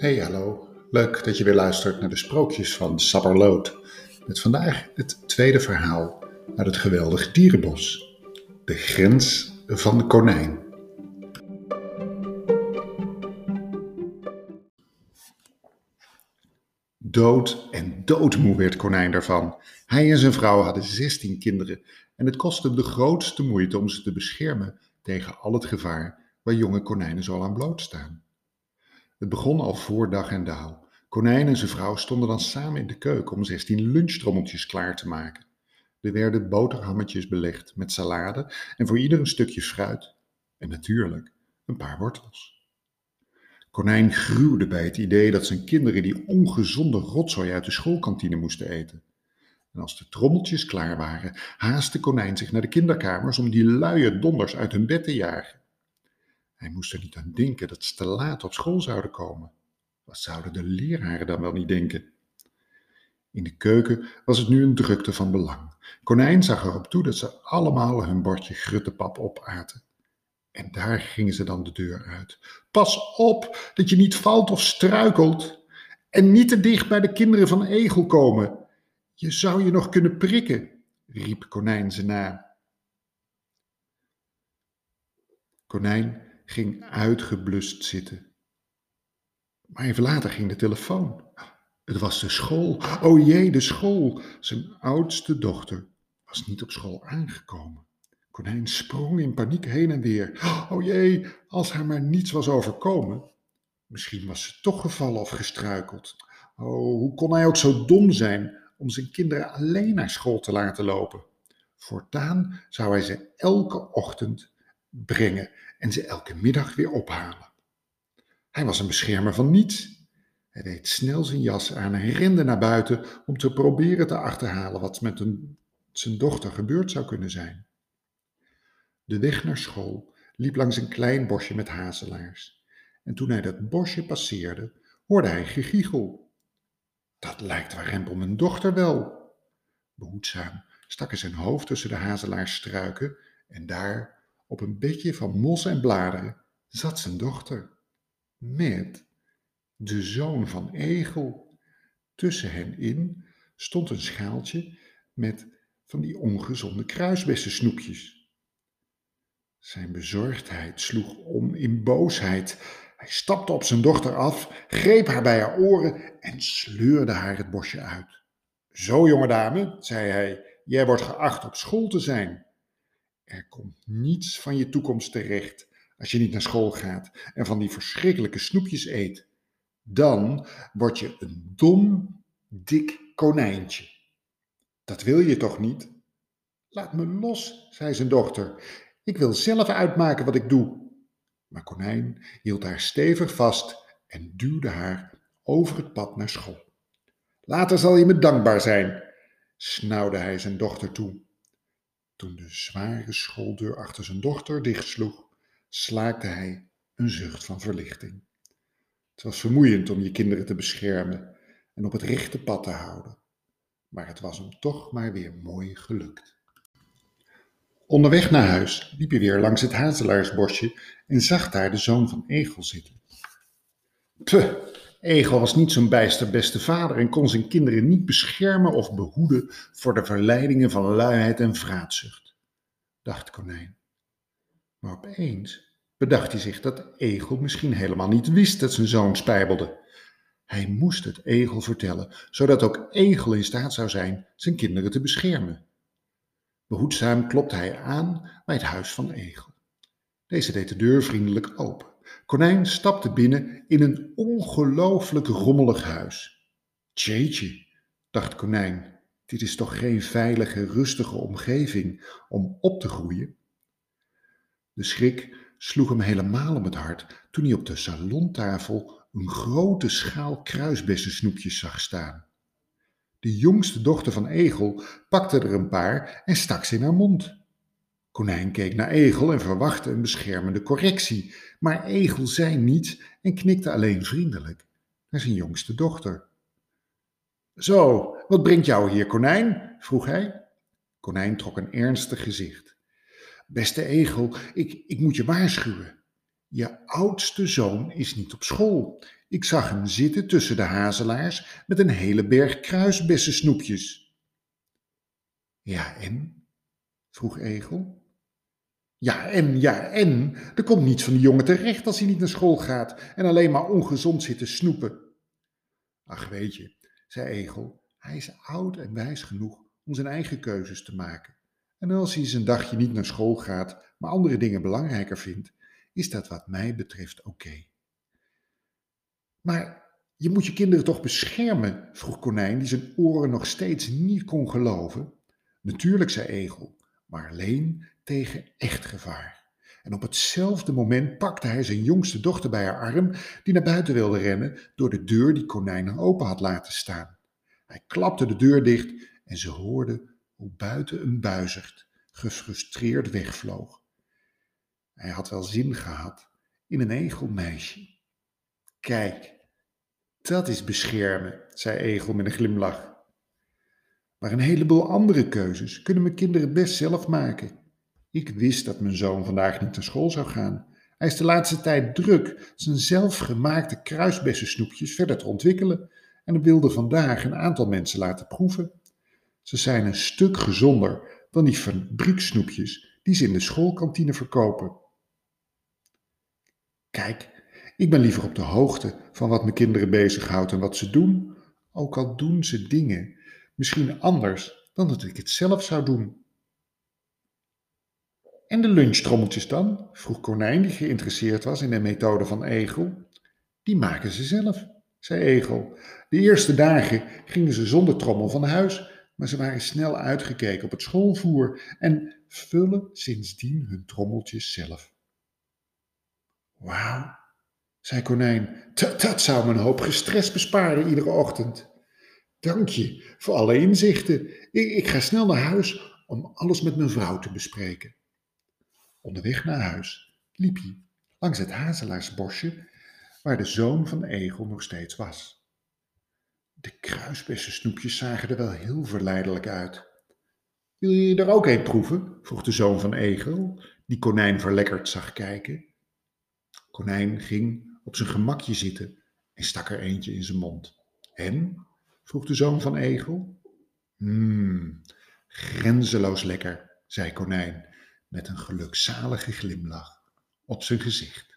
Hey, hallo. Leuk dat je weer luistert naar de sprookjes van Sabberloot. Met vandaag het tweede verhaal uit het geweldige dierenbos. De grens van de konijn. Dood en doodmoe werd konijn daarvan. Hij en zijn vrouw hadden 16 kinderen en het kostte hem de grootste moeite om ze te beschermen tegen al het gevaar waar jonge konijnen zo aan blootstaan. Het begon al voor dag en dauw. Konijn en zijn vrouw stonden dan samen in de keuken om 16 lunchtrommeltjes klaar te maken. Er werden boterhammetjes belegd met salade en voor ieder een stukje fruit. En natuurlijk een paar wortels. Konijn gruwde bij het idee dat zijn kinderen die ongezonde rotzooi uit de schoolkantine moesten eten. En als de trommeltjes klaar waren, haastte Konijn zich naar de kinderkamers om die luie donders uit hun bed te jagen. Hij moest er niet aan denken dat ze te laat op school zouden komen. Wat zouden de leraren dan wel niet denken? In de keuken was het nu een drukte van belang. Konijn zag erop toe dat ze allemaal hun bordje gruttepap opaten. En daar gingen ze dan de deur uit. Pas op dat je niet valt of struikelt. En niet te dicht bij de kinderen van Egel komen. Je zou je nog kunnen prikken, riep Konijn ze na. Konijn ging uitgeblust zitten. Maar even later ging de telefoon. Het was de school. O jee, de school. Zijn oudste dochter was niet op school aangekomen. Konijn sprong in paniek heen en weer. O jee, als haar maar niets was overkomen. Misschien was ze toch gevallen of gestruikeld. Oh, hoe kon hij ook zo dom zijn om zijn kinderen alleen naar school te laten lopen? Voortaan zou hij ze elke ochtend brengen en ze elke middag weer ophalen. Hij was een beschermer van niets. Hij deed snel zijn jas aan en rende naar buiten om te proberen te achterhalen wat met zijn dochter gebeurd zou kunnen zijn. De weg naar school liep langs een klein bosje met hazelaars. En toen hij dat bosje passeerde, hoorde hij gegiegel. Dat lijkt Warempel mijn dochter wel. Behoedzaam stak hij zijn hoofd tussen de hazelaarsstruiken en daar op een bedje van mos en bladeren zat zijn dochter, met de zoon van Egel. Tussen hen in stond een schaaltje met van die ongezonde kruisbessensnoepjes. Zijn bezorgdheid sloeg om in boosheid. Hij stapte op zijn dochter af, greep haar bij haar oren en sleurde haar het bosje uit. Zo, jonge dame, zei hij, jij wordt geacht op school te zijn. Er komt niets van je toekomst terecht als je niet naar school gaat en van die verschrikkelijke snoepjes eet. Dan word je een dom, dik konijntje. Dat wil je toch niet? Laat me los, zei zijn dochter. Ik wil zelf uitmaken wat ik doe. Maar konijn hield haar stevig vast en duwde haar over het pad naar school. Later zal je me dankbaar zijn, snauwde hij zijn dochter toe. Toen de zware schooldeur achter zijn dochter dichtsloeg, slaakte hij een zucht van verlichting. Het was vermoeiend om je kinderen te beschermen en op het rechte pad te houden, maar het was hem toch maar weer mooi gelukt. Onderweg naar huis liep hij weer langs het hazelaarsbosje en zag daar de zoon van Egel zitten. Puh, Egel was niet zo'n bijster beste vader en kon zijn kinderen niet beschermen of behoeden voor de verleidingen van luiheid en vraatzucht, dacht Konijn. Maar opeens bedacht hij zich dat Egel misschien helemaal niet wist dat zijn zoon spijbelde. Hij moest het Egel vertellen, zodat ook Egel in staat zou zijn zijn kinderen te beschermen. Behoedzaam klopte hij aan bij het huis van Egel. Deze deed de deur vriendelijk open. Konijn stapte binnen in een ongelooflijk rommelig huis. Tjeetje, dacht Konijn, dit is toch geen veilige, rustige omgeving om op te groeien? De schrik sloeg hem helemaal om het hart toen hij op de salontafel een grote schaal kruisbessensnoepjes zag staan. De jongste dochter van Egel pakte er een paar en stak ze in haar mond. Konijn keek naar Egel en verwachtte een beschermende correctie, maar Egel zei niets en knikte alleen vriendelijk naar zijn jongste dochter. Zo, wat brengt jou hier, konijn? vroeg hij. Konijn trok een ernstig gezicht. Beste Egel, ik, ik moet je waarschuwen. Je oudste zoon is niet op school. Ik zag hem zitten tussen de hazelaars met een hele berg kruisbessensnoepjes. Ja, en? vroeg Egel. Ja, en, ja, en? Er komt niets van die jongen terecht als hij niet naar school gaat en alleen maar ongezond zit te snoepen. Ach, weet je, zei Egel, hij is oud en wijs genoeg om zijn eigen keuzes te maken. En als hij zijn dagje niet naar school gaat, maar andere dingen belangrijker vindt, is dat wat mij betreft oké. Maar je moet je kinderen toch beschermen? vroeg Konijn, die zijn oren nog steeds niet kon geloven. Natuurlijk, zei Egel, maar alleen tegen echt gevaar. En op hetzelfde moment pakte hij zijn jongste dochter bij haar arm, die naar buiten wilde rennen door de deur die Konijn open had laten staan. Hij klapte de deur dicht en ze hoorde hoe buiten een buizerd gefrustreerd wegvloog. Hij had wel zin gehad in een egelmeisje. Kijk, dat is beschermen, zei Egel met een glimlach. Maar een heleboel andere keuzes kunnen mijn kinderen best zelf maken. Ik wist dat mijn zoon vandaag niet naar school zou gaan. Hij is de laatste tijd druk zijn zelfgemaakte kruisbessensnoepjes verder te ontwikkelen en wilde vandaag een aantal mensen laten proeven. Ze zijn een stuk gezonder dan die fabrieksnoepjes die ze in de schoolkantine verkopen. Kijk, ik ben liever op de hoogte van wat mijn kinderen bezighoudt en wat ze doen, ook al doen ze dingen misschien anders dan dat ik het zelf zou doen. En de lunchtrommeltjes dan? vroeg Konijn, die geïnteresseerd was in de methode van Egel. Die maken ze zelf, zei Egel. De eerste dagen gingen ze zonder trommel van huis, maar ze waren snel uitgekeken op het schoolvoer en vullen sindsdien hun trommeltjes zelf. Wauw, zei Konijn, dat zou me een hoop gestres besparen iedere ochtend. Dank je voor alle inzichten. Ik, ik ga snel naar huis om alles met mijn vrouw te bespreken. Onderweg naar huis liep hij langs het hazelaarsbosje waar de zoon van Egel nog steeds was. De kruisbessensnoepjes zagen er wel heel verleidelijk uit. Wil je er ook een proeven? vroeg de zoon van Egel, die konijn verlekkerd zag kijken. Konijn ging op zijn gemakje zitten en stak er eentje in zijn mond. En? vroeg de zoon van Egel. Mmm, grenzeloos lekker, zei Konijn met een gelukzalige glimlach op zijn gezicht.